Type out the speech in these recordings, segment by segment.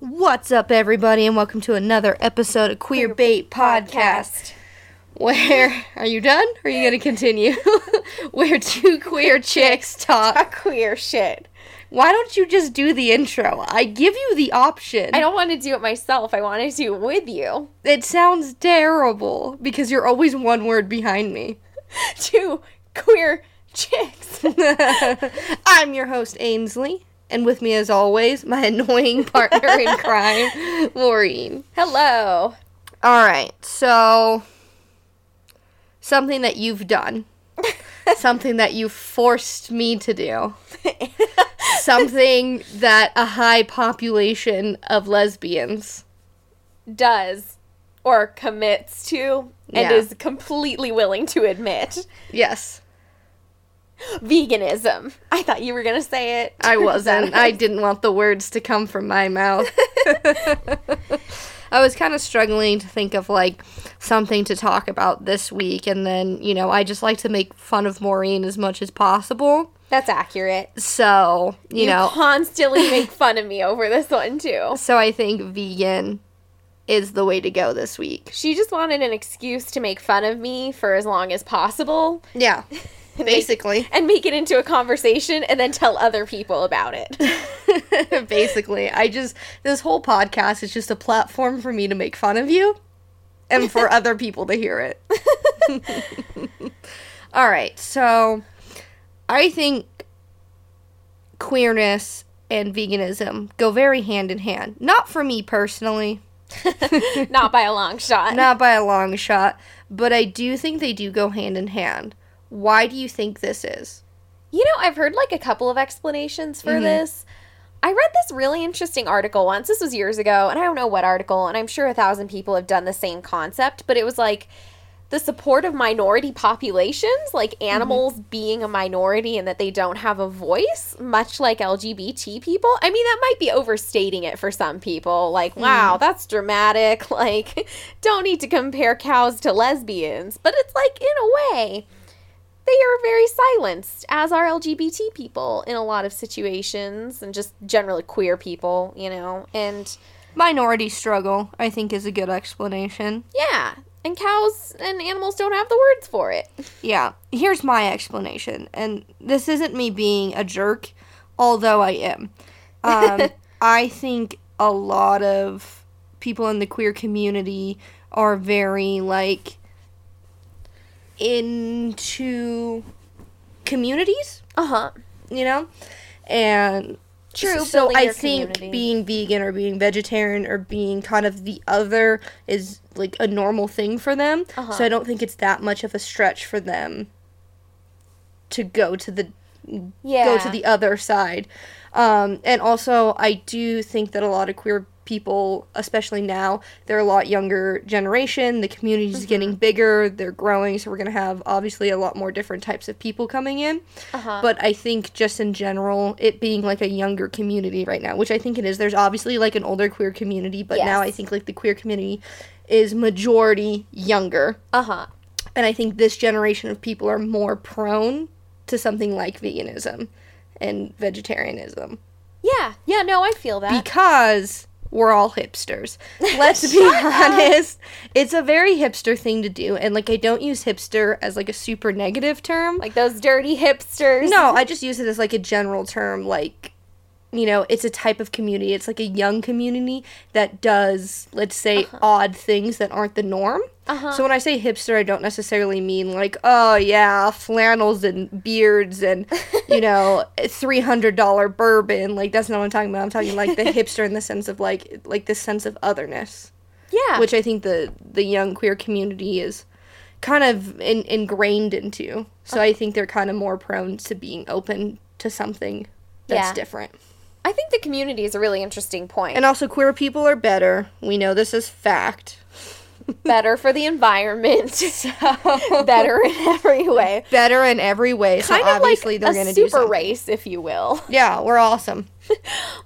What's up, everybody, and welcome to another episode of Queer Bait Podcast. Where are you done? Or are you gonna continue? Where two queer chicks talk. A queer shit. Why don't you just do the intro? I give you the option. I don't want to do it myself. I want to do it with you. It sounds terrible because you're always one word behind me. Two queer chicks. I'm your host, Ainsley, and with me, as always, my annoying partner in crime, Maureen. Hello. All right, so something that you've done, something that you forced me to do, something that a high population of lesbians. Does or commits to and Yeah. is completely willing to admit Yes, veganism. I thought you were going to say it. I wasn't. I didn't want the words to come from my mouth. I was kind of struggling to think of like something to talk about this week, and then, you know, I just like to make fun of Maureen as much as possible. That's accurate. So, you, You know, constantly make fun of me over this one too. so I think vegan is the way to go this week. She just wanted an excuse to make fun of me for as long as possible. Yeah, and make- basically. and make it into a conversation and then tell other people about it. basically. I just, this whole podcast is just a platform for me to make fun of you and for other people to hear it. All right, so I think queerness and veganism go very hand in hand. Not for me personally, Not by a long shot. not by a long shot, but I do think they do go hand in hand. Why do you think this is? You know, I've heard like a couple of explanations for Mhm. this. I read this really interesting article once. This was years ago, and I don't know what article, and I'm sure a thousand people have done the same concept, but it was like the support of minority populations, like animals being a minority and that they don't have a voice, much like LGBT people. I mean, that might be overstating it for some people. Like, wow, that's dramatic. Like, don't need to compare cows to lesbians. But it's like, in a way, they are very silenced, as are LGBT people in a lot of situations, and just generally queer people, you know. And Minority struggle, I think, is a good explanation. yeah, and cows and animals don't have the words for it. Yeah, here's my explanation, and this isn't me being a jerk, although I am. Um, I think a lot of people in the queer community are very like into communities, Uh huh. you know, and True, So I think community. being vegan or being vegetarian or being kind of the other is like a normal thing for them. Uh-huh. So I don't think it's that much of a stretch for them to go to the Yeah. go to the other side. Um, and also, I do think that a lot of queer people, especially now, they're a lot younger generation. The community's getting bigger, they're growing, so we're going to have obviously a lot more different types of people coming in. Uh-huh. But I think just in general, it being like a younger community right now, which I think it is, there's obviously like an older queer community, but now I think like the queer community is majority younger. Uh huh. And I think this generation of people are more prone to something like veganism and vegetarianism Yeah. Yeah. No, I feel that. because we're all hipsters. Let's be Shut up. honest. It's a very hipster thing to do. And like, I don't use hipster as like a super negative term. like those dirty hipsters. No, I just use it as like a general term. Like, you know, it's a type of community. It's like a young community that does, let's say, odd things that aren't the norm. Uh-huh. So when I say hipster, I don't necessarily mean like, oh yeah, flannels and beards and you know, three hundred dollar bourbon. Like that's not what I'm talking about. I'm talking like the hipster in the sense of like like this sense of otherness, Yeah. which I think the the young queer community is kind of in, ingrained into. So I think they're kind of more prone to being open to something that's Yeah. different. I think the community is a really interesting point. And also, queer people are better. We know this is fact. better for the environment. better in every way. Better in every way. So Kind of obviously like they're going to do super race, if you will. Yeah, we're awesome.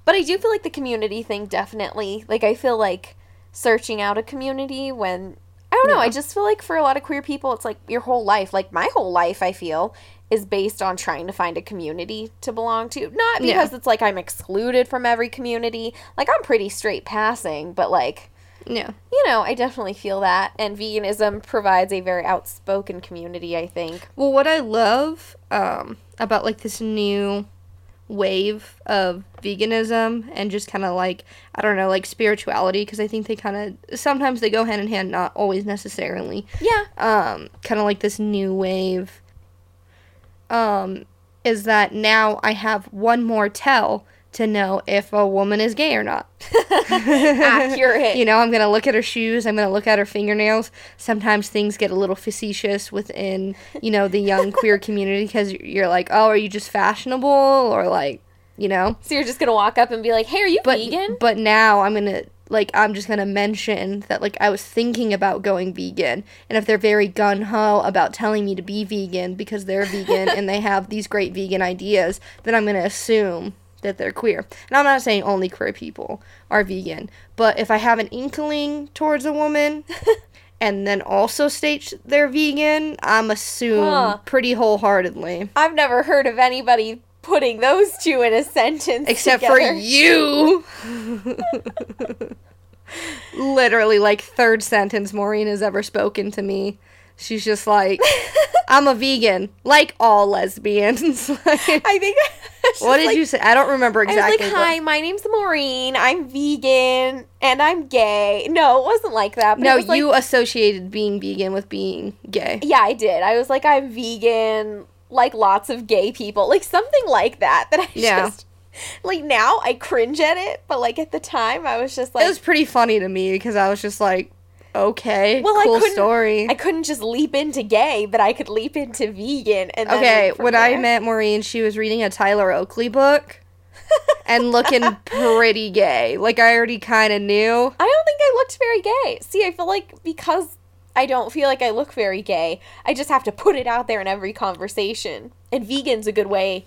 But I do feel like the community thing definitely, like, I feel like searching out a community when, I don't know, Yeah. I just feel like for a lot of queer people, it's like your whole life, like my whole life, I feel, is based on trying to find a community to belong to. Not Yeah. because it's like I'm excluded from every community. Like I'm pretty straight passing, but like Yeah. you know, I definitely feel that. And veganism provides a very outspoken community, I think. Well, what I love um, about like this new wave of veganism and just kind of like I don't know, like spirituality because I think they kind of sometimes they go hand in hand, not always necessarily. Yeah. Um, kind of like this new wave. Um, is that now I have one more tell to know if a woman is gay or not. Accurate. You know, I'm gonna look at her shoes. I'm gonna look at her fingernails. Sometimes things get a little facetious within, you know, the young queer community because you're like, oh, are you just fashionable or like, you know? So you're just gonna walk up and be like, "Hey, are you But vegan?" but now I'm gonna like I'm just gonna mention that like I was thinking about going vegan, and if they're very gun ho about telling me to be vegan because they're vegan and they have these great vegan ideas, then I'm gonna assume that they're queer. And I'm not saying only queer people are vegan, but if I have an inkling towards a woman. And then also state they're vegan. I'm assume Huh. pretty wholeheartedly, I've never heard of anybody putting those two in a sentence. except for you. Literally, like third sentence Maureen has ever spoken to me. She's just like, "I'm a vegan, like all lesbians." Like, I think. what did you say? I don't remember I was exactly. like, what- "Hi, my name's Maureen. I'm vegan and I'm gay." No, it wasn't like that. But no, was like- you associated being vegan with being gay. yeah, I did. I was like, "I'm vegan, like lots of gay people, like something like that." That I Yeah. just like now I cringe at it, but like at the time I was just like, it was pretty funny to me because I was just like, "Okay, Well, I cool couldn't- story." I couldn't just leap into gay, but I could leap into vegan. And then okay, when I met Maureen, she was reading a Tyler Oakley book. and looking pretty gay. Like I already kind of knew. I don't think I looked very gay. See, I feel like because I don't feel like I look very gay, I just have to put it out there in every conversation. And vegan's a good way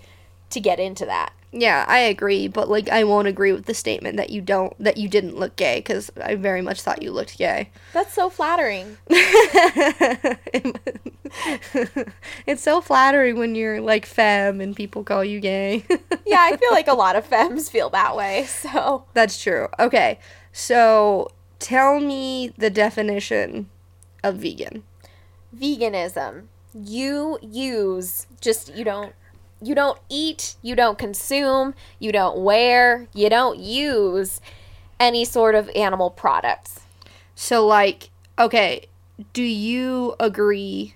to get into that. Yeah, I agree, but like I won't agree with the statement that you don't that you didn't look gay cuz I very much thought you looked gay. That's so flattering. it's so flattering when you're like femme and people call you gay. Yeah, I feel like a lot of femmes feel that way. So, That's true. Okay. So, tell me the definition of vegan. veganism. You use just you don't you don't eat, you don't consume, you don't wear, you don't use any sort of animal products. So like, okay, do you agree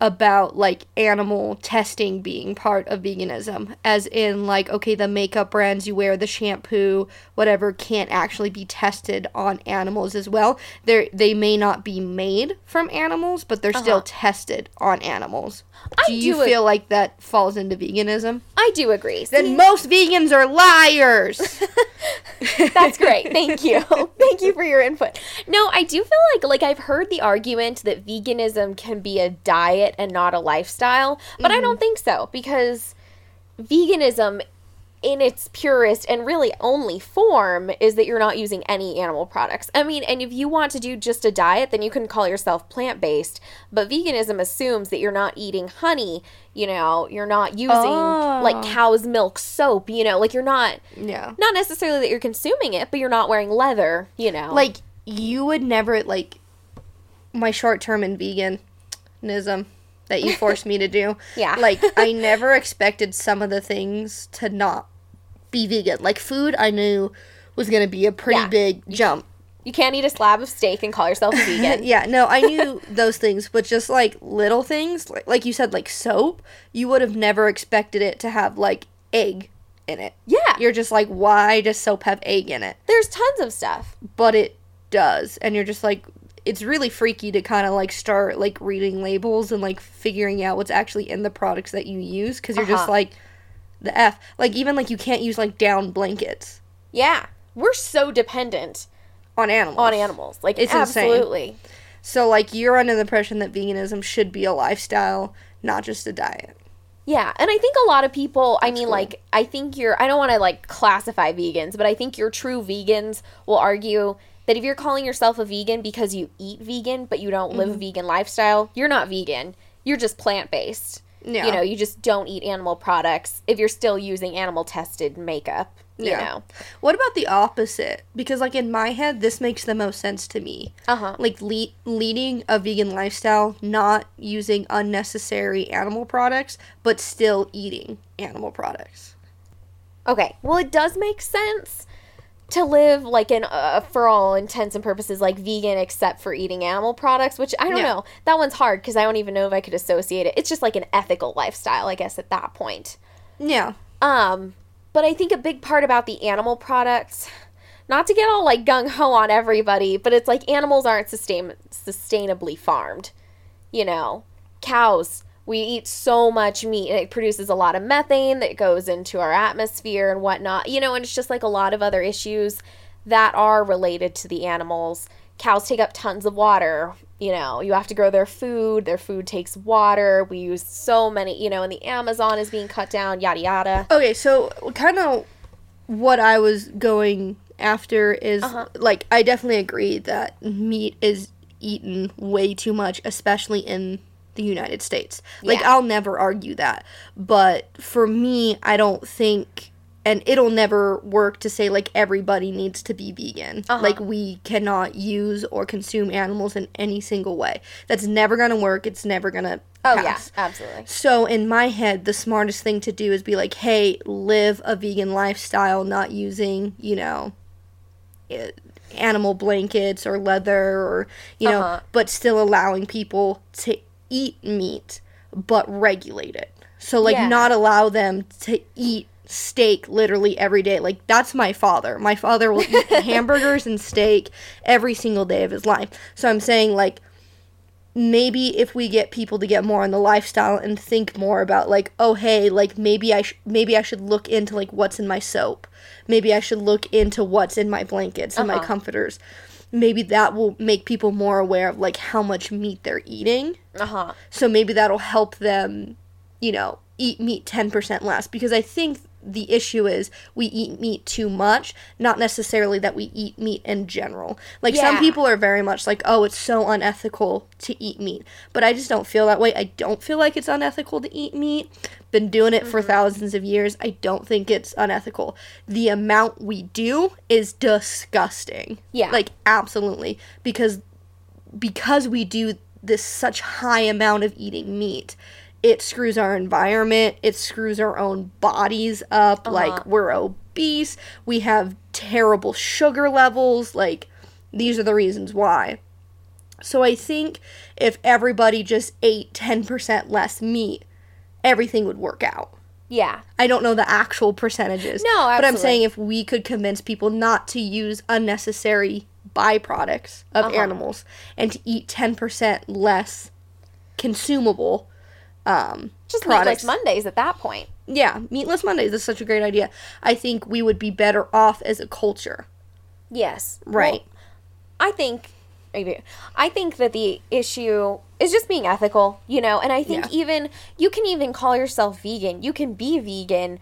about like animal testing being part of veganism as in like okay the makeup brands you wear the shampoo whatever can't actually be tested on animals as well they they may not be made from animals but they're still Uh-huh. tested on animals I do you do ag- feel like that falls into veganism I do agree. then See? most vegans are liars That's great. Thank you. Thank you for your input. No, I do feel like like I've heard the argument that veganism can be a diet and not a lifestyle, but I don't mm-hmm. think so because veganism in its purest and really only form is that you're not using any animal products. I mean, and if you want to do just a diet, then you can call yourself plant-based, but veganism assumes that you're not eating honey, you know, you're not using Oh. like cow's milk soap, you know, like you're not yeah not necessarily that you're consuming it, but you're not wearing leather, you know. like you would never like my short term in veganism that you forced me to do. Yeah. Like I never expected some of the things to not be vegan. Like food I knew was gonna be a pretty Yeah. big jump. you can't eat a slab of steak and call yourself vegan. yeah, no, I knew those things, but just like little things, like, like you said, like soap, you would have never expected it to have like egg in it. yeah. You're just like, why does soap have egg in it? There's tons of stuff. but it does and you're just like it's really freaky to kind of like start like reading labels and like figuring out what's actually in the products that you use because you're just Uh-huh. like the f like even like you can't use like down blankets Yeah. We're so dependent on animals on animals. Like It's insane. absolutely. so like you're under the impression that veganism should be a lifestyle not just a diet Yeah, and I think a lot of people, I mean cool. like I think you're I don't want to like classify vegans, but I think your true vegans will argue that if you're calling yourself a vegan because you eat vegan but you don't live a vegan lifestyle, you're not vegan. You're just plant-based. Yeah. You know, you just don't eat animal products if you're still using animal tested makeup. You Yeah. know. What about the opposite? Because like in my head, this makes the most sense to me. Uh huh. Like le- leading a vegan lifestyle, not using unnecessary animal products, but still eating animal products. Okay. Well, it does make sense to live like an uh, for all intents and purposes like vegan except for eating animal products, which I don't Yeah. know. That one's hard because I don't even know if I could associate it. It's just like an ethical lifestyle, I guess at that point. Yeah. Um, but I think a big part about the animal products, not to get all like gung ho on everybody, but it's like animals aren't sustain sustainably farmed. You know, cows. We eat so much meat and it produces a lot of methane that goes into our atmosphere and whatnot. You know, and it's just like a lot of other issues that are related to the animals. Cows take up tons of water. You know, you have to grow their food. Their food takes water. We use so many, you know, and the Amazon is being cut down, yada yada. Okay, so kind of what I was going after is Uh-huh. like I definitely agree that meat is eaten way too much, especially in the United States. Like Yeah. I'll never argue that, but for me, I don't think. And it'll never work to say like everybody needs to be vegan. Uh-huh. Like we cannot use or consume animals in any single way. That's never gonna work. It's never gonna Oh pass. yeah, absolutely. So in my head, the smartest thing to do is be like, "Hey, live a vegan lifestyle, not using, you know, eh, animal blankets or leather or, you know, Uh-huh. but still allowing people to eat meat but regulate it." So like Yeah. not allow them to eat steak literally every day. Like that's my father. My father will eat hamburgers and steak every single day of his life. So I'm saying like maybe if we get people to get more on the lifestyle and think more about like oh hey like maybe I sh- maybe I should look into like what's in my soap maybe I should look into what's in my blankets and my Uh-huh. comforters maybe that will make people more aware of like how much meat they're eating Uh huh. so maybe that'll help them you know eat meat 10% less because I think the issue is we eat meat too much, not necessarily that we eat meat in general. Like some people are very much like, "Oh, it's so unethical to eat meat." But I just don't feel that way. I don't feel like it's unethical to eat meat. Been doing it for thousands of years. I don't think it's unethical. The amount we do is disgusting. Yeah. Like absolutely because because we do this such high amount of eating meat, it screws our environment, it screws our own bodies up. Uh-huh. Like, we're obese, we have terrible sugar levels. Like, these are the reasons why. So, I think if everybody just ate 10% less meat, everything would work out. Yeah. I don't know the actual percentages. No, But I'm saying if we could convince people not to use unnecessary byproducts of Uh-huh. animals and to eat 10% less consumable um, Just products. meatless Mondays at that point. yeah, meatless Mondays is such a great idea. I think we would be better off as a culture. Yes. Right. Well, I think I think that the issue is just being ethical, you know, and I think Yeah. even you can even call yourself vegan. You can be vegan,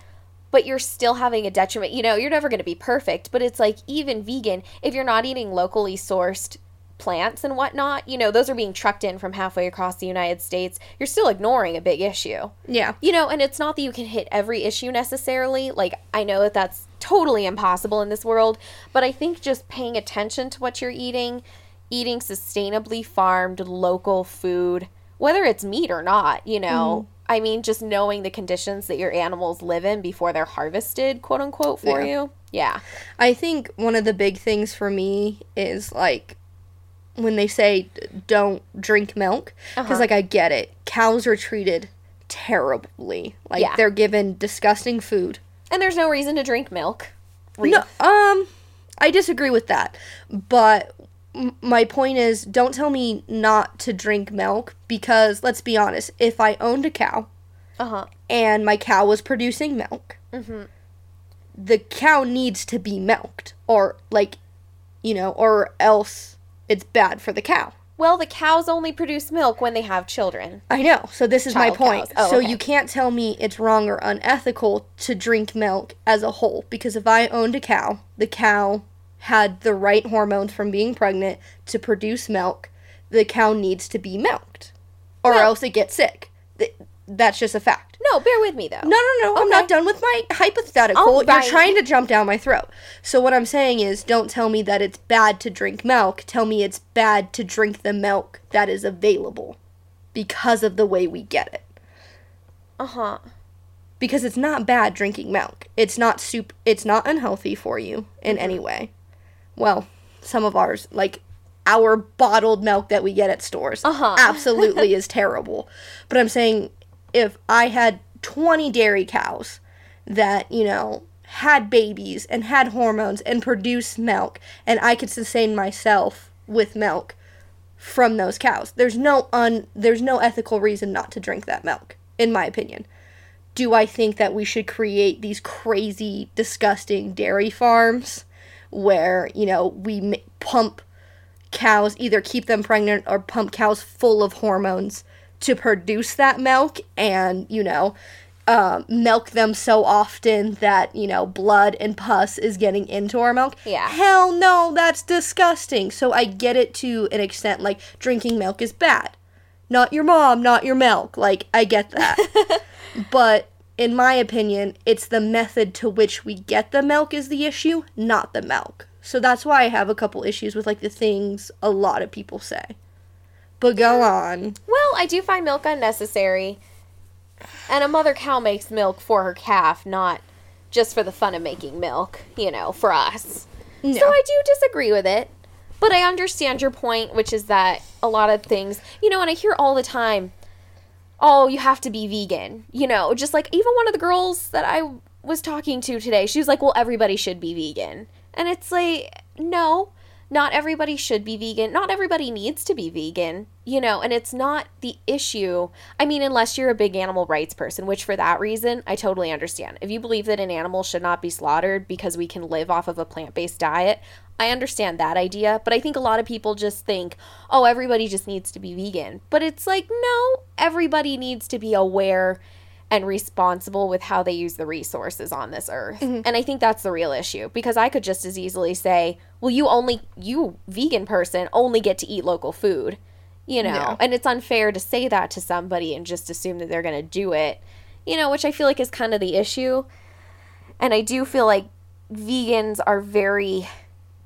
but you're still having a detriment. You know, you're never going to be perfect, but it's like even vegan, if you're not eating locally sourced plants and whatnot, you know, those are being trucked in from halfway across the United States. You're still ignoring a big issue. Yeah. You know, and it's not that you can hit every issue necessarily. Like, I know that that's totally impossible in this world, but I think just paying attention to what you're eating, eating sustainably farmed local food, whether it's meat or not, you know, mm-hmm. I mean, just knowing the conditions that your animals live in before they're harvested, quote unquote, for Yeah. you. Yeah. I think one of the big things for me is like when they say don't drink milk because Uh-huh. like I get it. Cows are treated terribly. Like Yeah. they're given disgusting food. And there's no reason to drink milk. No, um I disagree with that. But my point is don't tell me not to drink milk because let's be honest, if I owned a cow Uh huh. and my cow was producing milk, Mhm. the cow needs to be milked or like you know or else it's bad for the cow Well, the cows only produce milk when they have children. i know so this is my point. Oh, so okay. you can't tell me it's wrong or unethical to drink milk as a whole because if i owned a cow the cow had the right hormones from being pregnant to produce milk the cow needs to be milked or else it gets sick that's just a fact. No, bear with me though. No, no, no. I'm not done with my hypothetical. You're trying to jump down my throat. So what I'm saying is don't tell me that it's bad to drink milk. Tell me it's bad to drink the milk that is available because of the way we get it. Uh huh. Because it's not bad drinking milk. It's not soup it's not unhealthy for you in any Mm-hmm. way. Well, some of ours like our bottled milk that we get at stores Uh-huh. absolutely is terrible. But I'm saying if I had 20 dairy cows that, you know, had babies and had hormones and produced milk and I could sustain myself with milk from those cows. There's no un there's no ethical reason not to drink that milk in my opinion. Do I think that we should create these crazy disgusting dairy farms where, you know, we m- pump cows either keep them pregnant or pump cows full of hormones to produce that milk and you know um, milk them so often that you know blood and pus is getting into our milk. Yeah. hell no that's disgusting. So i get it to an extent like drinking milk is bad. Not your mom not your milk. Like i get that. But in my opinion, it's the method to which we get the milk is the issue, not the milk. So that's why I have a couple issues with like the things a lot of people say. But go on. Well, I do find milk unnecessary. And a mother cow makes milk for her calf, not just for the fun of making milk, you know, for us. No. So I do disagree with it. But I understand your point, which is that a lot of things, you know, and I hear all the time, oh, you have to be vegan. You know, just like even one of the girls that I was talking to today, she was like, well, everybody should be vegan. And it's like, no, not everybody should be vegan. Not everybody needs to be vegan, you know, and it's not the issue. I mean, unless you're a big animal rights person, which for that reason, I totally understand. If you believe that an animal should not be slaughtered because we can live off of a plant based diet, I understand that idea, but I think a lot of people just think, oh, everybody just needs to be vegan. But it's like, no, everybody needs to be aware and responsible with how they use the resources on this earth. Mm-hmm. And I think that's the real issue because I could just as easily say, well, you only, you vegan person, only get to eat local food, you know? Yeah. And it's unfair to say that to somebody and just assume that they're going to do it, you know, which I feel like is kind of the issue. And I do feel like vegans are very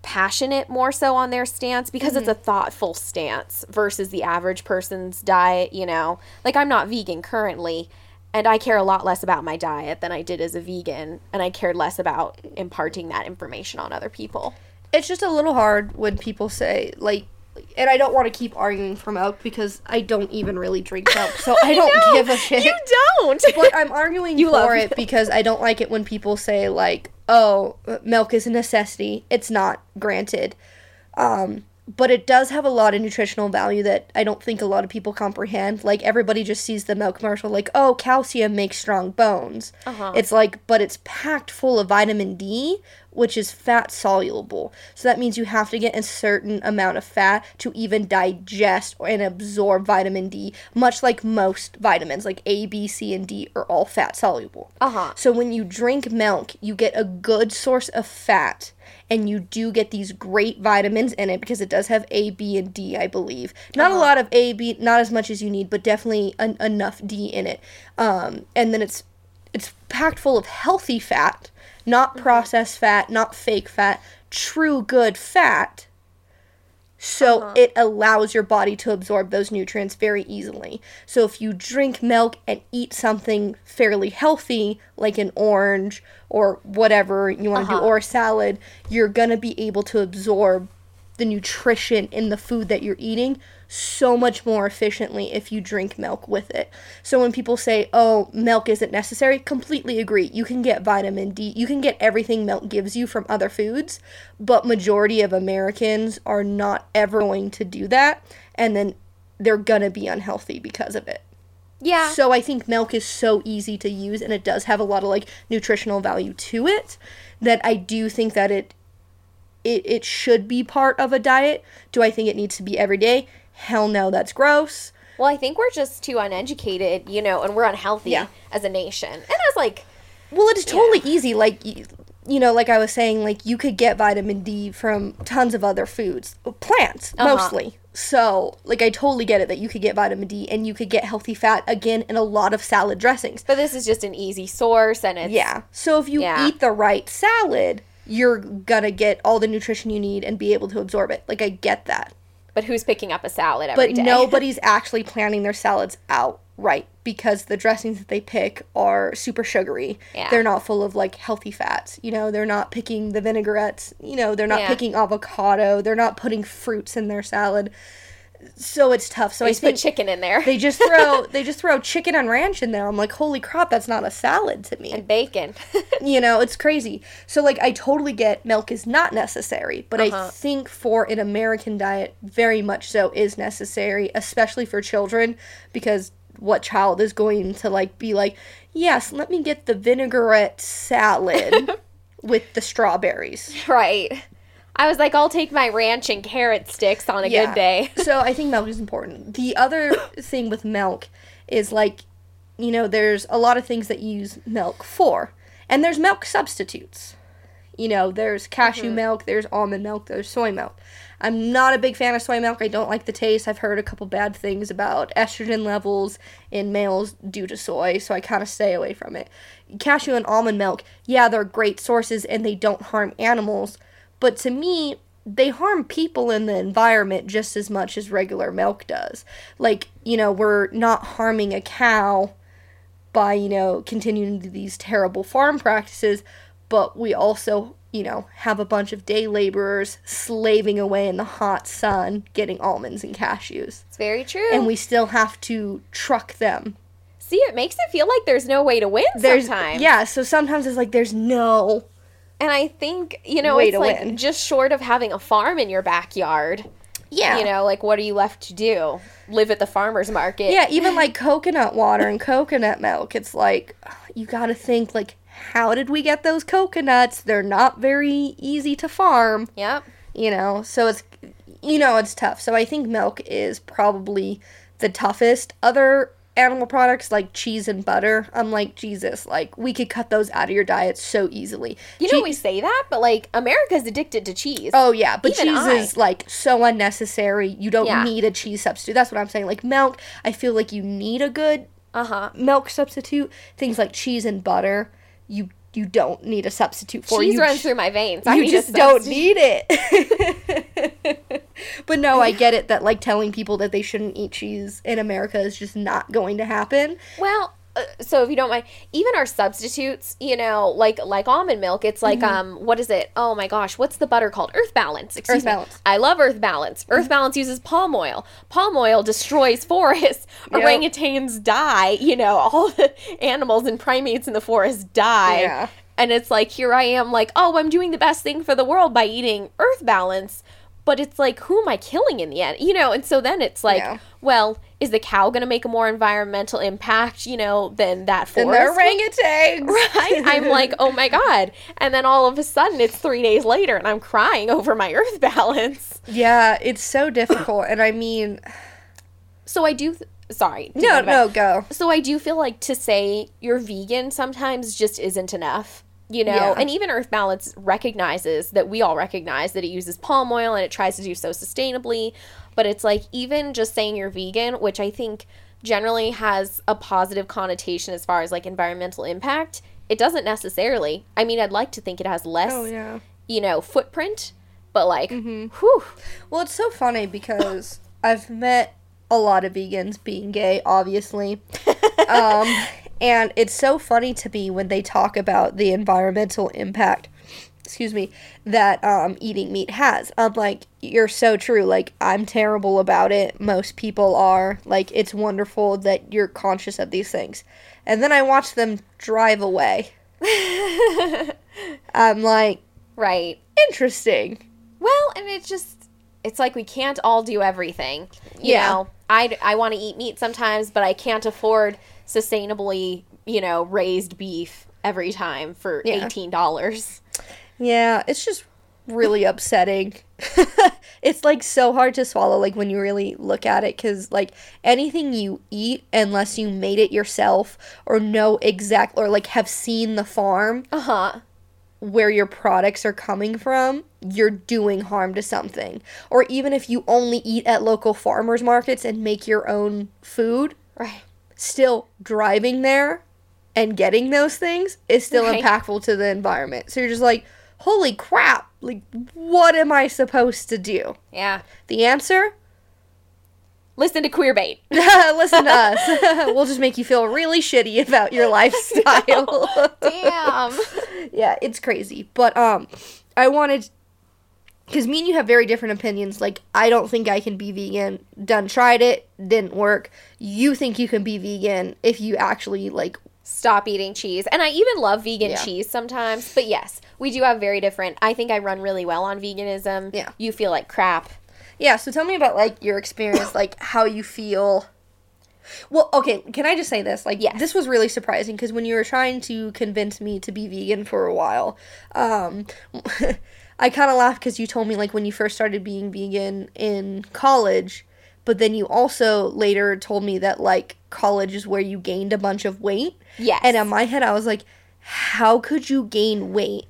passionate more so on their stance because it's mm-hmm. a thoughtful stance versus the average person's diet, you know. Like I'm not vegan currently and I care a lot less about my diet than I did as a vegan and I cared less about imparting that information on other people. It's just a little hard when people say like and I don't want to keep arguing for milk because I don't even really drink milk. So I don't No, give a shit. You don't. but I'm arguing You for it because I don't like it when people say like, "Oh, milk is a necessity." It's not, granted. Um, but it does have a lot of nutritional value that I don't think a lot of people comprehend. Like everybody just sees the milk commercial like, "Oh, calcium makes strong bones." Uh-huh. It's like, but it's packed full of vitamin D, which is fat soluble. So that means you have to get a certain amount of fat to even digest and absorb vitamin D, much like most vitamins, like A, B, C, and D are all fat soluble. Uh-huh. So when you drink milk, you get a good source of fat and you do get these great vitamins in it because it does have A, B, and D, I believe. Not a lot of A, B, not as much as you need, but definitely en- enough D in it. Um, and then it's it's packed full of healthy fat, not processed fat, not fake fat, true good fat. So uh-huh. it allows your body to absorb those nutrients very easily. So if you drink milk and eat something fairly healthy, like an orange or whatever you want to do, uh-huh. or a salad, you're gonna be able to absorb the nutrition in the food that you're eating so much more efficiently if you drink milk with it. So when people say, "Oh, milk isn't necessary," completely agree. You can get vitamin D, you can get everything milk gives you from other foods, but majority of Americans are not ever going to do that and then they're going to be unhealthy because of it. Yeah. So I think milk is so easy to use and it does have a lot of like nutritional value to it that I do think that it it, it should be part of a diet. Do I think it needs to be every day? Hell no, that's gross. Well, I think we're just too uneducated, you know, and we're unhealthy Yeah. as a nation. And as like Well, it is totally easy. Like, you, you know, like I was saying, like you could get vitamin D from tons of other foods, plants Uh-huh. mostly. So, like, I totally get it that you could get vitamin D and you could get healthy fat again in a lot of salad dressings. But this is just an easy source and it's Yeah. So, if you Yeah. eat the right salad, you're gonna get all the nutrition you need and be able to absorb it. Like, I get that. But who's picking up a salad every But day? nobody's actually planning their salads out right because the dressings that they pick are super sugary. Yeah. They're not full of like healthy fats. You know, they're not picking the vinaigrettes. You know, they're not Yeah. picking avocado. They're not putting fruits in their salad. So it's tough. So They I just put chicken in there they just throw they just throw chicken and ranch in there. I'm like, holy crap, that's not a salad to me. and bacon. You know, it's crazy. So like I totally get milk is not necessary, but Uh-huh. I think for an American diet very much so is necessary, especially for children because what child is going to like be like, "Yes, let me get the vinaigrette salad with the strawberries." right. I was like, I'll take my ranch and carrot sticks on a Yeah. good day. so I think milk is important. The other thing with milk is like, you know, there's a lot of things that you use milk for, and there's milk substitutes. You know, there's cashew mm-hmm. milk, there's almond milk, there's soy milk. I'm not a big fan of soy milk. I don't like the taste. I've heard a couple bad things about estrogen levels in males due to soy, so I kind of stay away from it. Cashew and almond milk, yeah, they're great sources and they don't harm animals, but to me, they harm people in the environment just as much as regular milk does. Like, you know, we're not harming a cow by, you know, continuing these terrible farm practices, but we also, you know, have a bunch of day laborers slaving away in the hot sun getting almonds and cashews. It's very true. And we still have to truck them. See, it makes it feel like there's no way to win There's sometimes. yeah, so sometimes it's like there's no And I think, you know, Way it's like win. just short of having a farm in your backyard, yeah. you know, like what are you left to do? Live at the farmer's market. Yeah, even like coconut water and coconut milk. It's like you got to think like how did we get those coconuts? They're not very easy to farm, Yep. you know. So it's you know, it's tough. So I think milk is probably the toughest. Other animal products like cheese and butter, I'm like Jesus, like we could cut those out of your diet so easily. You know, Che- we say that, but like America's addicted to cheese. Oh yeah, but Even cheese I. is like so unnecessary. You don't Yeah. need a cheese substitute. That's what I'm saying. Like milk, I feel like you need a good Uh huh. milk substitute. Things like cheese and butter, you you don't need a substitute for. Cheese you runs through my veins. I You just don't need it. but no, I get it that like telling people that they shouldn't eat cheese in America is just not going to happen. Well, uh, so if you don't mind, even our substitutes, you know, like like almond milk, it's like um, what is it? Oh my gosh, what's the butter called? Earth Balance. Excuse Earth me. Balance. I love Earth Balance. Earth Balance uses palm oil. Palm oil destroys forests. Yep. Orangutans die. You know, all the animals and primates in the forest die. Yeah. And it's like here I am, like, oh, I'm doing the best thing for the world by eating Earth Balance. But it's like, who am I killing in the end? You know, and so then it's like, Yeah. well, is the cow going to make a more environmental impact, you know, than that And forest? they're will? orangutans. Right? I'm like, oh my God. And then all of a sudden it's three days later and I'm crying over my earth balance. yeah, it's so difficult, and I mean, So I do, th- sorry. no, no, go. So I do feel like to say you're vegan sometimes just isn't enough. You know, Yeah. and even Earth Balance recognizes that we all recognize that it uses palm oil and it tries to do so sustainably. But it's like even just saying you're vegan, which I think generally has a positive connotation as far as like environmental impact, it doesn't necessarily. I mean, I'd like to think it has less, Oh yeah. Mm-hmm. you know, footprint, but like, Mhm. whew. Well, it's so funny because I've met a lot of vegans being gay, obviously. um, and it's so funny to me when they talk about the environmental impact, excuse me, that um, eating meat has. I'm like, you're so true. Like, I'm terrible about it. Most people are. Like, it's wonderful that you're conscious of these things. And then I watch them drive away. I'm like, Right. interesting. Well, and it's just it's like we can't all do everything. You Yeah. know, I I want to eat meat sometimes, but I can't afford sustainably, you know, raised beef every time for Yeah. $18. Yeah, it's just really upsetting. it's like so hard to swallow like when you really look at it cuz like anything you eat unless you made it yourself or know exact or like have seen the farm, Uh-huh. where your products are coming from, you're doing harm to something. Or even if you only eat at local farmers markets and make your own food, Right. still driving there and getting those things is still Right. impactful to the environment. So you're just like, holy crap, like, what am I supposed to do? Yeah. The answer? Listen to Queerbait. Listen to us. we'll just make you feel really shitty about your lifestyle. Damn. yeah, it's crazy. But um I wanted because me and you have very different opinions. Like, I don't think I can be vegan. Done tried it, didn't work. You think you can be vegan if you actually like Stop eating cheese. And I even love vegan Yeah. cheese sometimes. But yes, we do have very different. I think I run really well on veganism. Yeah. You feel like crap. Yeah, so tell me about like your experience, like how you feel. Well, okay, can I just say this? Like, Yes. this was really surprising because when you were trying to convince me to be vegan for a while, um, I kind of laughed because you told me like when you first started being vegan in college, but then you also later told me that like college is where you gained a bunch of weight. Yes. And in my head, I was like, how could you gain weight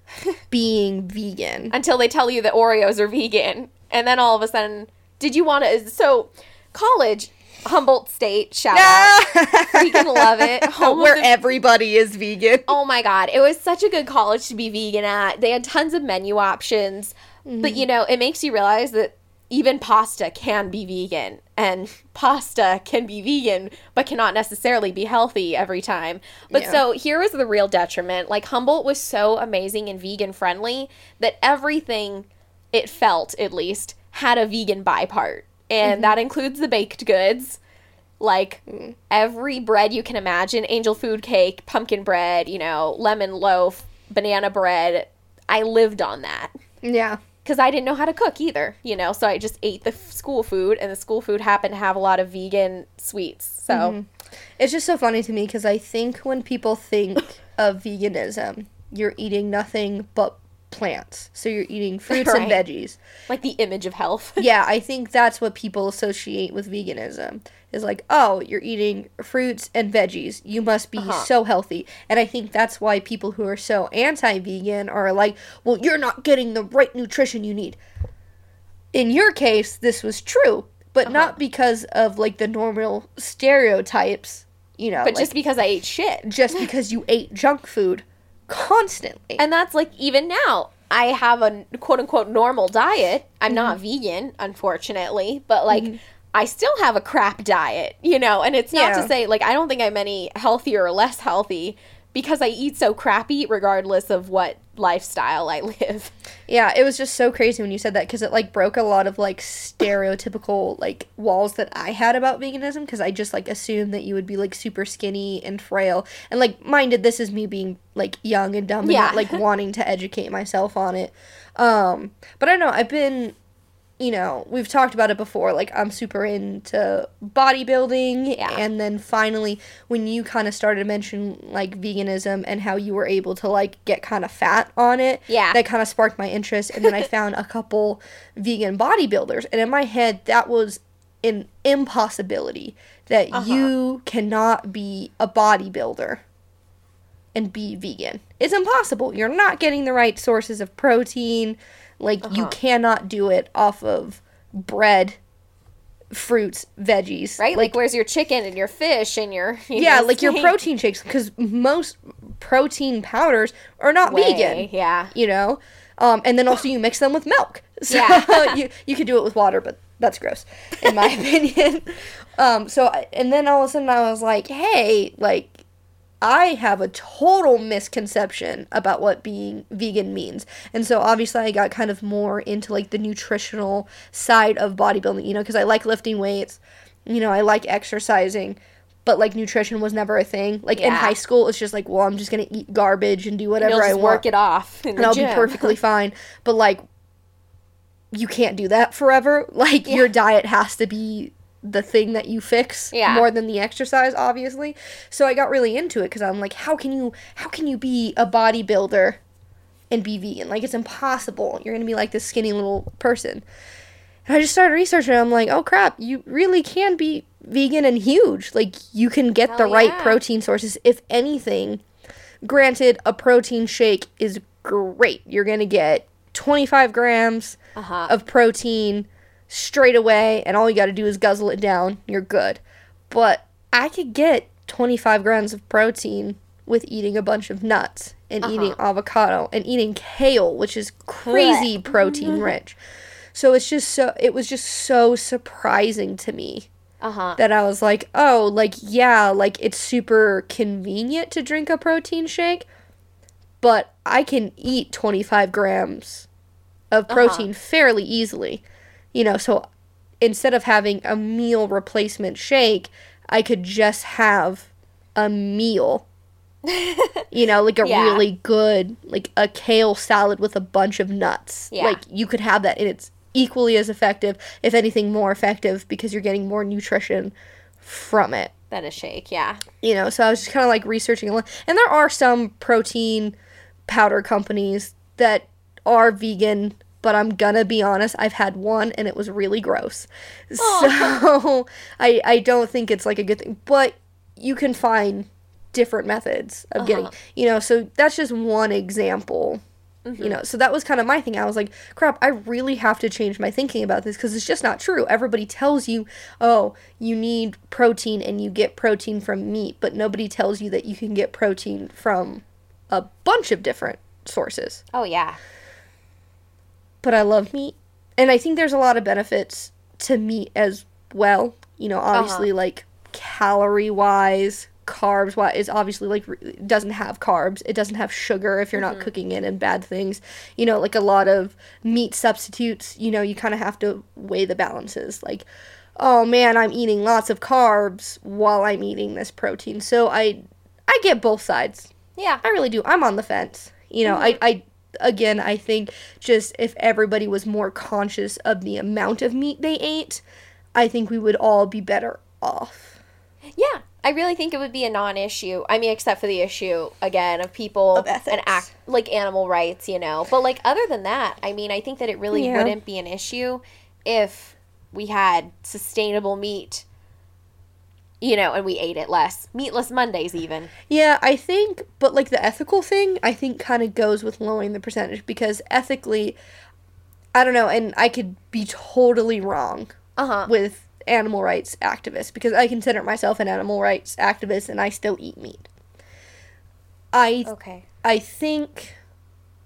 being vegan? until they tell you that Oreos are vegan. And then all of a sudden, did you want to? So, college, Humboldt State, shout out. Freaking love it. Home Where the- everybody is vegan. Oh my god, it was such a good college to be vegan at. They had tons of menu options. Mm-hmm. But you know, it makes you realize that even pasta can be vegan and pasta can be vegan but cannot necessarily be healthy every time. But Yeah. so here was the real detriment. Like Humboldt was so amazing and vegan friendly that everything it felt at least had a vegan by part. And Mm-hmm. that includes the baked goods like Mm. every bread you can imagine angel food cake pumpkin bread you know lemon loaf banana bread i lived on that Yeah. Because i didn't know how to cook either you know so i just ate the f- school food and the school food happened to have a lot of vegan sweets so Mm-hmm. It's just so funny to me because I think when people think of veganism, you're eating nothing but plants. So you're eating fruits and veggies. like the image of health Yeah, I think that's what people associate with veganism. Is like, oh, you're eating fruits and veggies. You must be Uh-huh. so healthy. And I think that's why people who are so anti vegan are like, well, you're not getting the right nutrition you need. In your case, this was true, but Uh-huh. not because of like the normal stereotypes, you know, but like, just because i ate shit just because you ate junk food constantly. and that's like even now i have a quote unquote normal diet i'm not vegan unfortunately but like i still have a crap diet you know and it's not Yeah. to say like i don't think i'm any healthier or less healthy because i eat so crappy regardless of what lifestyle i live Yeah, it was just so crazy when you said that because it like broke a lot of like stereotypical like walls that I had about veganism because I just like assumed that you would be like super skinny and frail and like minded this is me being like young and dumb and Yeah. not like wanting to educate myself on it. Um, but I don't know. I've been, you know, we've talked about it before. Like I'm super into bodybuilding, Yeah. and then finally when you kind of started to mention like veganism and how you were able to like get kind of fat on it, Yeah. that kind of sparked my interest. And then I found a couple vegan bodybuilders, and in my head that was an impossibility that Uh-huh. you cannot be a bodybuilder and be vegan. It's impossible. You're not getting the right sources of protein. Like you Uh-huh. cannot do it off of bread, fruits, veggies. right like, where's your chicken and your fish and your you yeah, know, like your protein shakes because most protein powders are not Way, vegan. yeah You know, um, and then also you mix them with milk. So Yeah. you you could do it with water, but that's gross in my opinion. Um, so I- and then all of a sudden I was like, hey, like I have a total misconception about what being vegan means. And so obviously I got kind of more into like the nutritional side of bodybuilding, you know, because I like lifting weights, you know, I like exercising, but like nutrition was never a thing. Like in high school, it's just like, well, I'm just going to eat garbage and do whatever you'll I want. work it off and I'll gym. be perfectly fine. But like, you can't do that forever. Like your diet has to be the thing that you fix Yeah. more than the exercise obviously so i got really into it because i'm like how can you how can you be a bodybuilder and be vegan like it's impossible you're gonna be like this skinny little person and i just started researching i'm like oh crap you really can be vegan and huge like you can get the Hell right yeah. protein sources if anything granted a protein shake is great. You're going to get 25 grams Uh-huh. of protein straight away, and all you got to do is guzzle it down. You're good. But I could get 25 grams of protein with eating a bunch of nuts and uh-huh. eating avocado and eating kale, which is crazy protein mm-hmm. rich. So it's just so it was just so surprising to me Uh-huh. that I was like, oh, like, yeah, like it's super convenient to drink a protein shake, but I can eat 25 grams of uh-huh. protein fairly easily. You know, so instead of having a meal replacement shake, I could just have a meal. you know, like a Yeah. really good, like a kale salad with a bunch of nuts. Yeah. Like you could have that and it's equally as effective, if anything more effective, because you're getting more nutrition from it. Then a shake, yeah. You know, so I was just kind of like researching a lot. And there are some protein powder companies that are vegan, but I'm gonna be honest, I've had one and it was really gross. So I I don't think it's like a good thing. But you can find different methods of uh-huh. getting you know, so that's just one example. You mm-hmm. know, so that was kind of my thing. I was like, crap, I really have to change my thinking about this because it's just not true. Everybody tells you, oh, you need protein and you get protein from meat, but nobody tells you that you can get protein from a bunch of different sources. Oh yeah. But I love meat. And I think there's a lot of benefits to meat as well. You know, uh-huh. obviously, like calorie wise, carbs wise, is obviously like re- doesn't have carbs. It doesn't have sugar if you're not mm-hmm. cooking it and bad things. You know, like a lot of meat substitutes, you know, you kind of have to weigh the balances. Like, oh man, I'm eating lots of carbs while I'm eating this protein. So I, I get both sides. Yeah. I really do. I'm on the fence. You know, I, mm-hmm. I again, I think just if everybody was more conscious of the amount of meat they ate, I think we would all be better off. Yeah, I really think it would be a non-issue. I mean, except for the issue again of people Of and act like animal rights, you know. But like other than that, I mean, I think that it really Yeah. wouldn't be an issue if we had sustainable meat, you know, and we ate it less. Meatless Mondays, even. Yeah, I think, but like the ethical thing, I think kind of goes with lowering the percentage because ethically, I don't know, and I could be totally wrong Uh huh. with animal rights activists because I consider myself an animal rights activist and I still eat meat. I Okay. I think,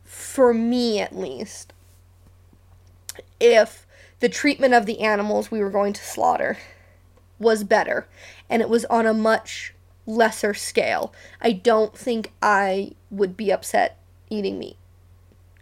for me at least, if the treatment of the animals we were going to slaughter was better and it was on a much lesser scale, I don't think I would be upset eating meat.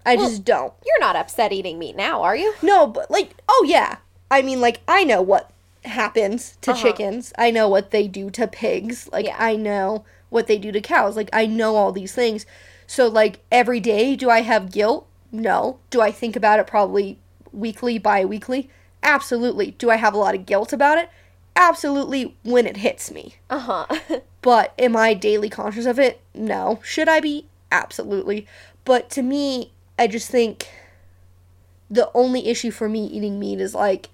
I Well- just don't. You're not upset eating meat now, are you? No, but like, oh yeah. I mean, like, I know what happens to Uh-huh. chickens. I know what they do to pigs. Like, Yeah. I know what they do to cows. Like, I know all these things. So, like, every day, do I have guilt? No. Do I think about it probably weekly, bi weekly? Absolutely. Do I have a lot of guilt about it? Absolutely when it hits me. Uh huh. But am I daily conscious of it? No. Should I be? Absolutely. But to me, I just think the only issue for me eating meat is like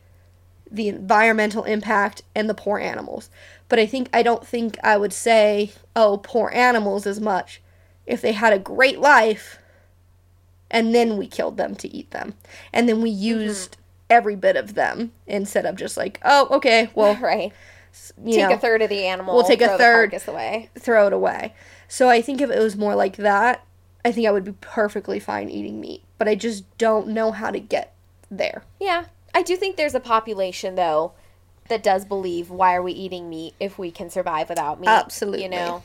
the environmental impact and the poor animals. But I think I don't think I would say, oh, poor animals as much if they had a great life and then we killed them to eat them. And then we used every bit of them instead of just like, oh, okay, well, right. you Take know, a third of the animal. We'll take a third. away. throw it away. So I think if it was more like that, I think I would be perfectly fine eating meat. But I just don't know how to get there. Yeah. I do think there's a population though that does believe why are we eating meat if we can survive without meat? Absolutely. You know.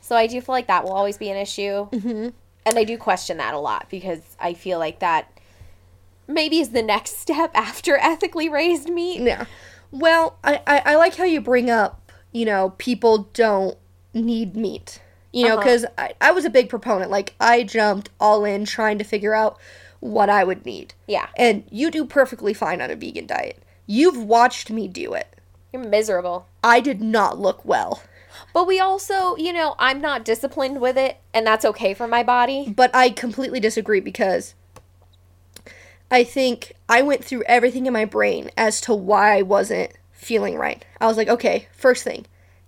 So I do feel like that will always be an issue. Mm-hmm. And I do question that a lot because I feel like that maybe is the next step after ethically raised meat. Yeah. Well, I, I, I like how you bring up, you know, people don't need meat. You know, Uh-huh. because I, I was a big proponent. Like, I jumped all in trying to figure out what I would need. Yeah. And you do perfectly fine on a vegan diet. You've watched me do it. You're miserable. I did not look well. But we also, you know, I'm not disciplined with it and that's okay for my body. But I completely disagree because I think I went through everything in my brain as to why I wasn't feeling right. I was like, okay, first thing,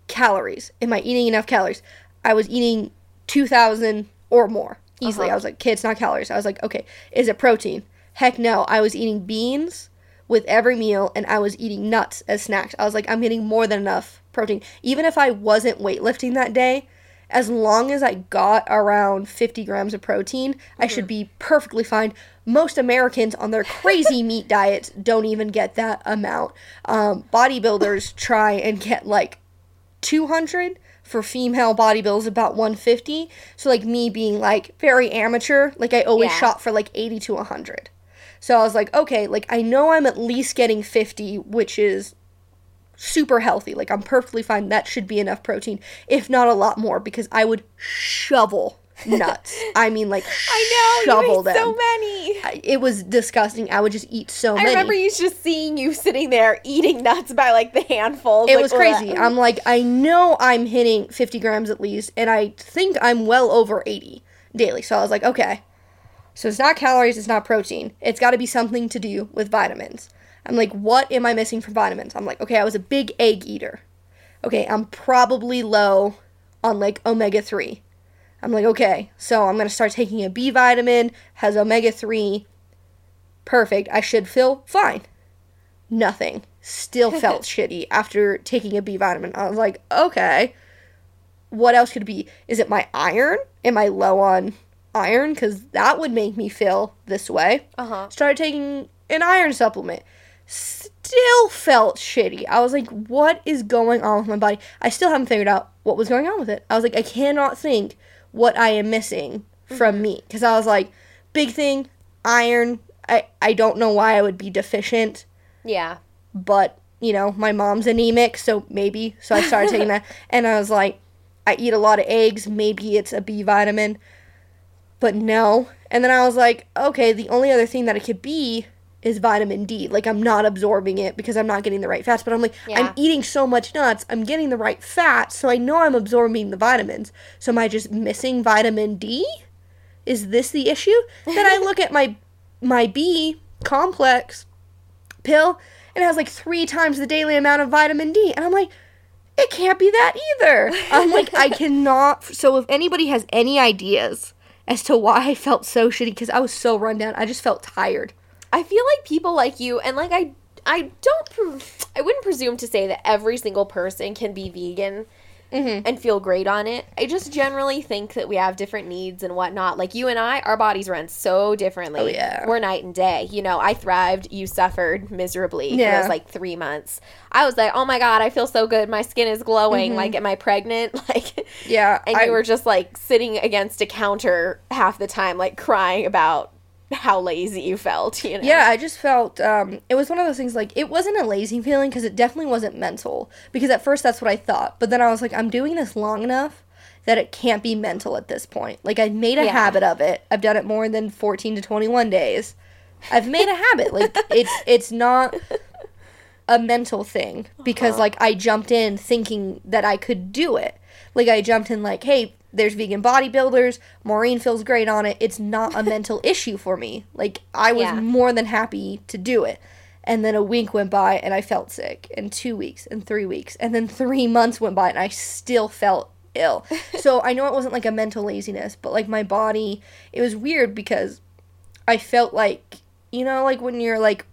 calories. Am I eating enough calories? I was eating 2,000 or more. easily. Uh-huh. I was like, okay, it's not calories. I was like, okay, is it protein? Heck no. I was eating beans with every meal and I was eating nuts as snacks. I was like, I'm getting more than enough protein. Even if I wasn't weightlifting that day, as long as I got around 50 grams of protein, I should be perfectly fine. Most Americans on their crazy meat diets don't even get that amount. Um, bodybuilders try and get like 200 for female bodybuilders about 150 so like me being like very amateur like i always Yeah. shot for like 80 to 100 so i was like okay like i know i'm at least getting 50 which is super healthy like i'm perfectly fine that should be enough protein if not a lot more because i would shovel nuts i mean like I know shovel them so many. I- it was disgusting i would just eat so I many I remember you just seeing you sitting there eating nuts by like the handful. It was crazy. I'm like, I know I'm hitting 50 grams at least, and I think I'm well over 80 daily. So I was like, okay. So it's not calories, it's not protein. It's got to be something to do with vitamins. I'm like, what am I missing from vitamins? I'm like, okay, I was a big egg eater. Okay, I'm probably low on like omega 3. I'm like, okay, so I'm going to start taking a B vitamin, has omega 3. Perfect. I should feel fine nothing. Still felt shitty after taking a B vitamin. I was like, okay, what else could it be? Is it my iron? Am I low on iron? Because that would make me feel this way. Uh huh. Started taking an iron supplement. Still felt shitty. I was like, what is going on with my body? I still haven't figured out what was going on with it. I was like, I cannot think what I am missing from mm-hmm. me. Because I was like, big thing, iron. I, I don't know why I would be deficient Yeah. but you know my mom's anemic so maybe so i started taking that and i was like i eat a lot of eggs maybe it's a b vitamin but no and then i was like okay the only other thing that it could be is vitamin d like i'm not absorbing it because i'm not getting the right fats but i'm like Yeah. i'm eating so much nuts i'm getting the right fats so i know i'm absorbing the vitamins so am i just missing vitamin d is this the issue then i look at my my b complex pill and it has like three times the daily amount of vitamin D. And I'm like, it can't be that either. I'm like, I cannot. So if anybody has any ideas as to why I felt so shitty, because I was so run down, I just felt tired. I feel like people like you, and like I, I don't, pre- I wouldn't presume to say that every single person can be vegan Mm-hmm. and feel great on it. I just generally think that we have different needs and whatnot. Like you and I, our bodies run so differently. Oh, yeah. we're night and day. You know, I thrived, you suffered miserably for Yeah. those like three months. I was like, oh my god, I feel so good. My skin is glowing. Like, am I pregnant? Like, Yeah. and Mm-hmm. I, you were just like sitting against a counter half the time, like crying about how lazy you felt. You know? Yeah, I just felt um, it was one of those things like it wasn't a lazy feeling because it definitely wasn't mental. Because at first that's what I thought, but then I was like, I'm doing this long enough that it can't be mental at this point. Like I've made a Yeah. habit of it. I've done it more than 14 to 21 days. I've made a habit. Like it's it's not a mental thing because Uh-huh. like I jumped in thinking that I could do it. Like I jumped in like, hey, there's vegan bodybuilders. Maureen feels great on it. It's not a mental issue for me. Like I was Yeah. more than happy to do it. And then a week went by and I felt sick. And two weeks and three weeks. And then three months went by and I still felt ill. so I know it wasn't like a mental laziness, but like my body, it was weird because I felt like, you know, like when you're like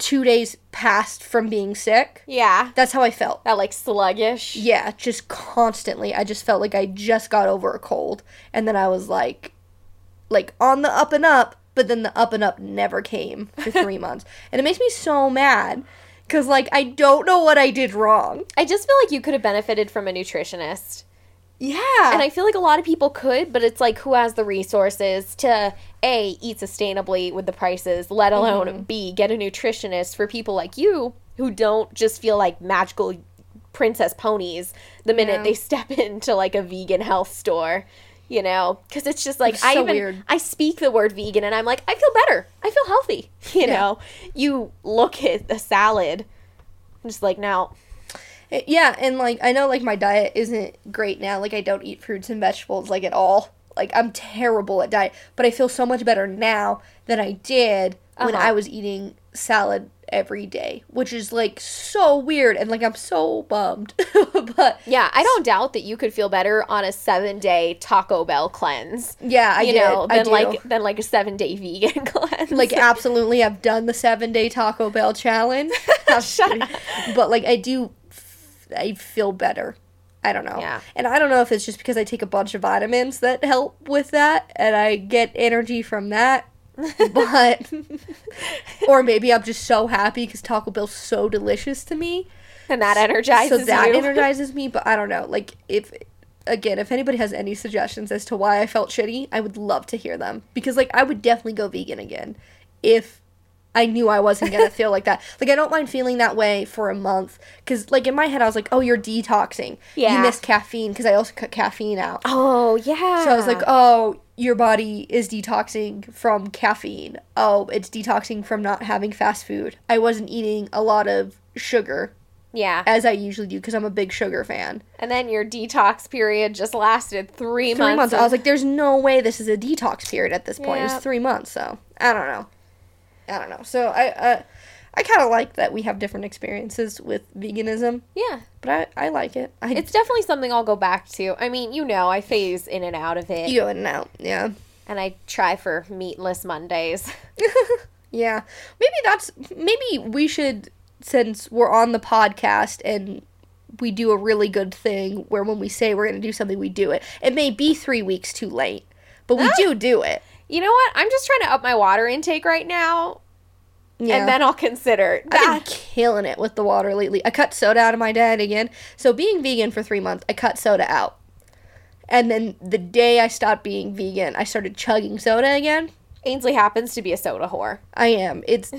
two days past from being sick. Yeah. That's how I felt. That like sluggish. Yeah, just constantly. I just felt like I just got over a cold. And then I was like, like on the up and up, but then the up and up never came for three months. And it makes me so mad because, like, I don't know what I did wrong. I just feel like you could have benefited from a nutritionist. Yeah. And I feel like a lot of people could, but it's like who has the resources to A, eat sustainably with the prices, let alone Mm-hmm. B, get a nutritionist for people like you who don't just feel like magical princess ponies the minute Yeah. they step into like a vegan health store. You know, because it's just like It's I so even weird. I speak the word vegan and I'm like I feel better. I feel healthy. You Yeah. know, you look at a salad, I'm just like now yeah, and like I know like my diet isn't great now. Like I don't eat fruits and vegetables like at all. Like I'm terrible at diet, but I feel so much better now than I did when Uh-huh. I was eating salad every day, which is like so weird and like I'm so bummed. but Yeah, I don't doubt that you could feel better on a seven day Taco Bell cleanse. yeah, I you did. know, I than like than like a seven day vegan cleanse. like absolutely I've done the 7-day Taco Bell challenge. Shut up. But like I do I feel better. I don't know. Yeah. And I don't know if it's just because I take a bunch of vitamins that help with that and I get energy from that. but or maybe I'm just so happy because Taco Bell's so delicious to me. and that energizes so that you. energizes me but i don't know like if again if anybody has any suggestions as to why i felt shitty i would love to hear them because like i would definitely go vegan again if i knew i wasn't gonna feel like that like i don't mind feeling that way for a month because like in my head i was like oh you're detoxing Yeah. you miss caffeine because i also cut caffeine out oh yeah. so I was like, oh, your body is detoxing from caffeine. Oh, it's detoxing from not having fast food. I wasn't eating a lot of sugar yeah. as I usually do because I'm a big sugar fan. And then your detox period just lasted three, Three months. of- I was like, there's no way this is a detox period at this point. It Yeah. was three months, so I don't know. I don't know. So I, uh, I kind of like that we have different experiences with veganism, yeah. but I, I like it. I It's definitely something I'll go back to. I mean, you know, I phase in and out of it. you go in and out. Yeah. and I try for meatless Mondays. Yeah. Maybe that's maybe we should since we're on the podcast and we do a really good thing where when we say we're going to do something we do it. It may be 3 weeks too late, but we Ah. do do it. You know what? I'm just trying to up my water intake right now, Yeah. and then I'll consider I've been killing it with the water lately. I cut soda out of my diet again. So being vegan for 3 months, I cut soda out. And then the day I stopped being vegan, I started chugging soda again. Ainsley happens to be a soda whore. I am. It's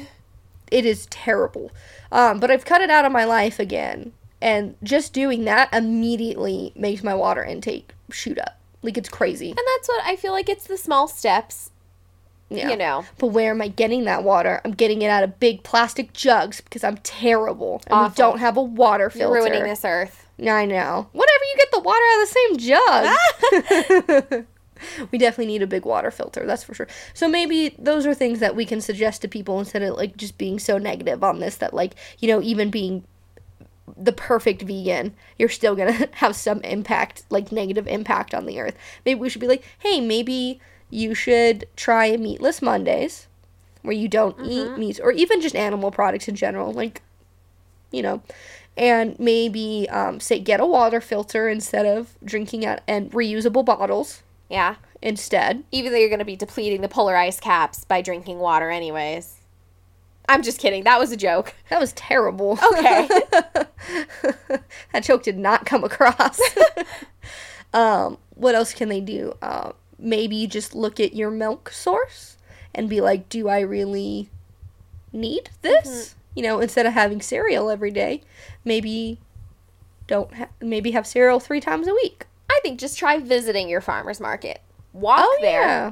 it is terrible. Um, but I've cut it out of my life again, and just doing that immediately makes my water intake shoot up. Like it's crazy. And that's what I feel like it's the small steps, Yeah. you know. But where am I getting that water? I'm getting it out of big plastic jugs because I'm terrible and we don't have a water You're filter. ruining this earth. I know. Whatever, you get the water out of the same jug. we definitely need a big water filter, that's for sure. So maybe those are things that we can suggest to people instead of like just being so negative on this that like, you know, even being the perfect vegan, you're still gonna have some impact, like negative impact on the earth. Maybe we should be like, hey, maybe you should try meatless Mondays where you don't eat meats or even just animal products in general. Like you know, and maybe um, say get a water filter instead of drinking out and reusable bottles Yeah. instead. Even though you're going to be depleting the polar ice caps by drinking water, anyways. I'm just kidding. That was a joke. That was terrible. Okay. that joke did not come across. um, what else can they do? Uh, maybe just look at your milk source and be like, do I really need this? You know, instead of having cereal every day, maybe don't ha- maybe have cereal three times a week. I think just try visiting your farmer's market. Walk Oh there. yeah,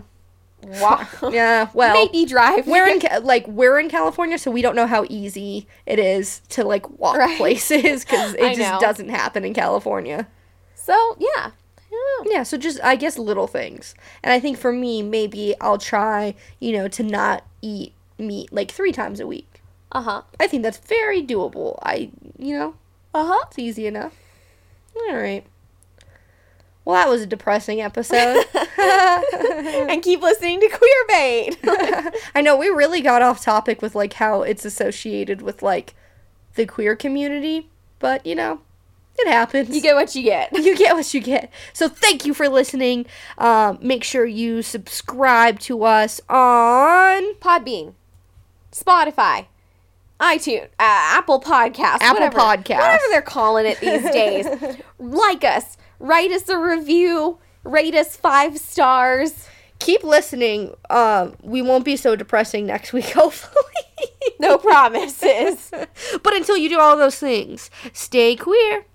Walk. yeah. Well, Maybe drive. we're in like we're in California, so we don't know how easy it is to like walk Right. places because I it just know. doesn't happen in California. So, yeah. Yeah. Yeah, so just I guess little things, and I think for me, maybe I'll try you know to not eat meat like three times a week. Uh huh. I think that's very doable. I you know Uh huh. it's easy enough. All right. Well, that was a depressing episode. and keep listening to Queer Bait. I know we really got off topic with like how it's associated with like the queer community, but you know, it happens. you get what you get. you get what you get. So thank you for listening. Um, make sure you subscribe to us on Podbean, Spotify, iTunes, uh, Apple Podcasts, Apple whatever, Podcasts. whatever they're calling it these days. like us, write us a review, rate us five stars. keep listening. Um, we won't be so depressing next week, hopefully. No promises. but until you do all those things, stay queer.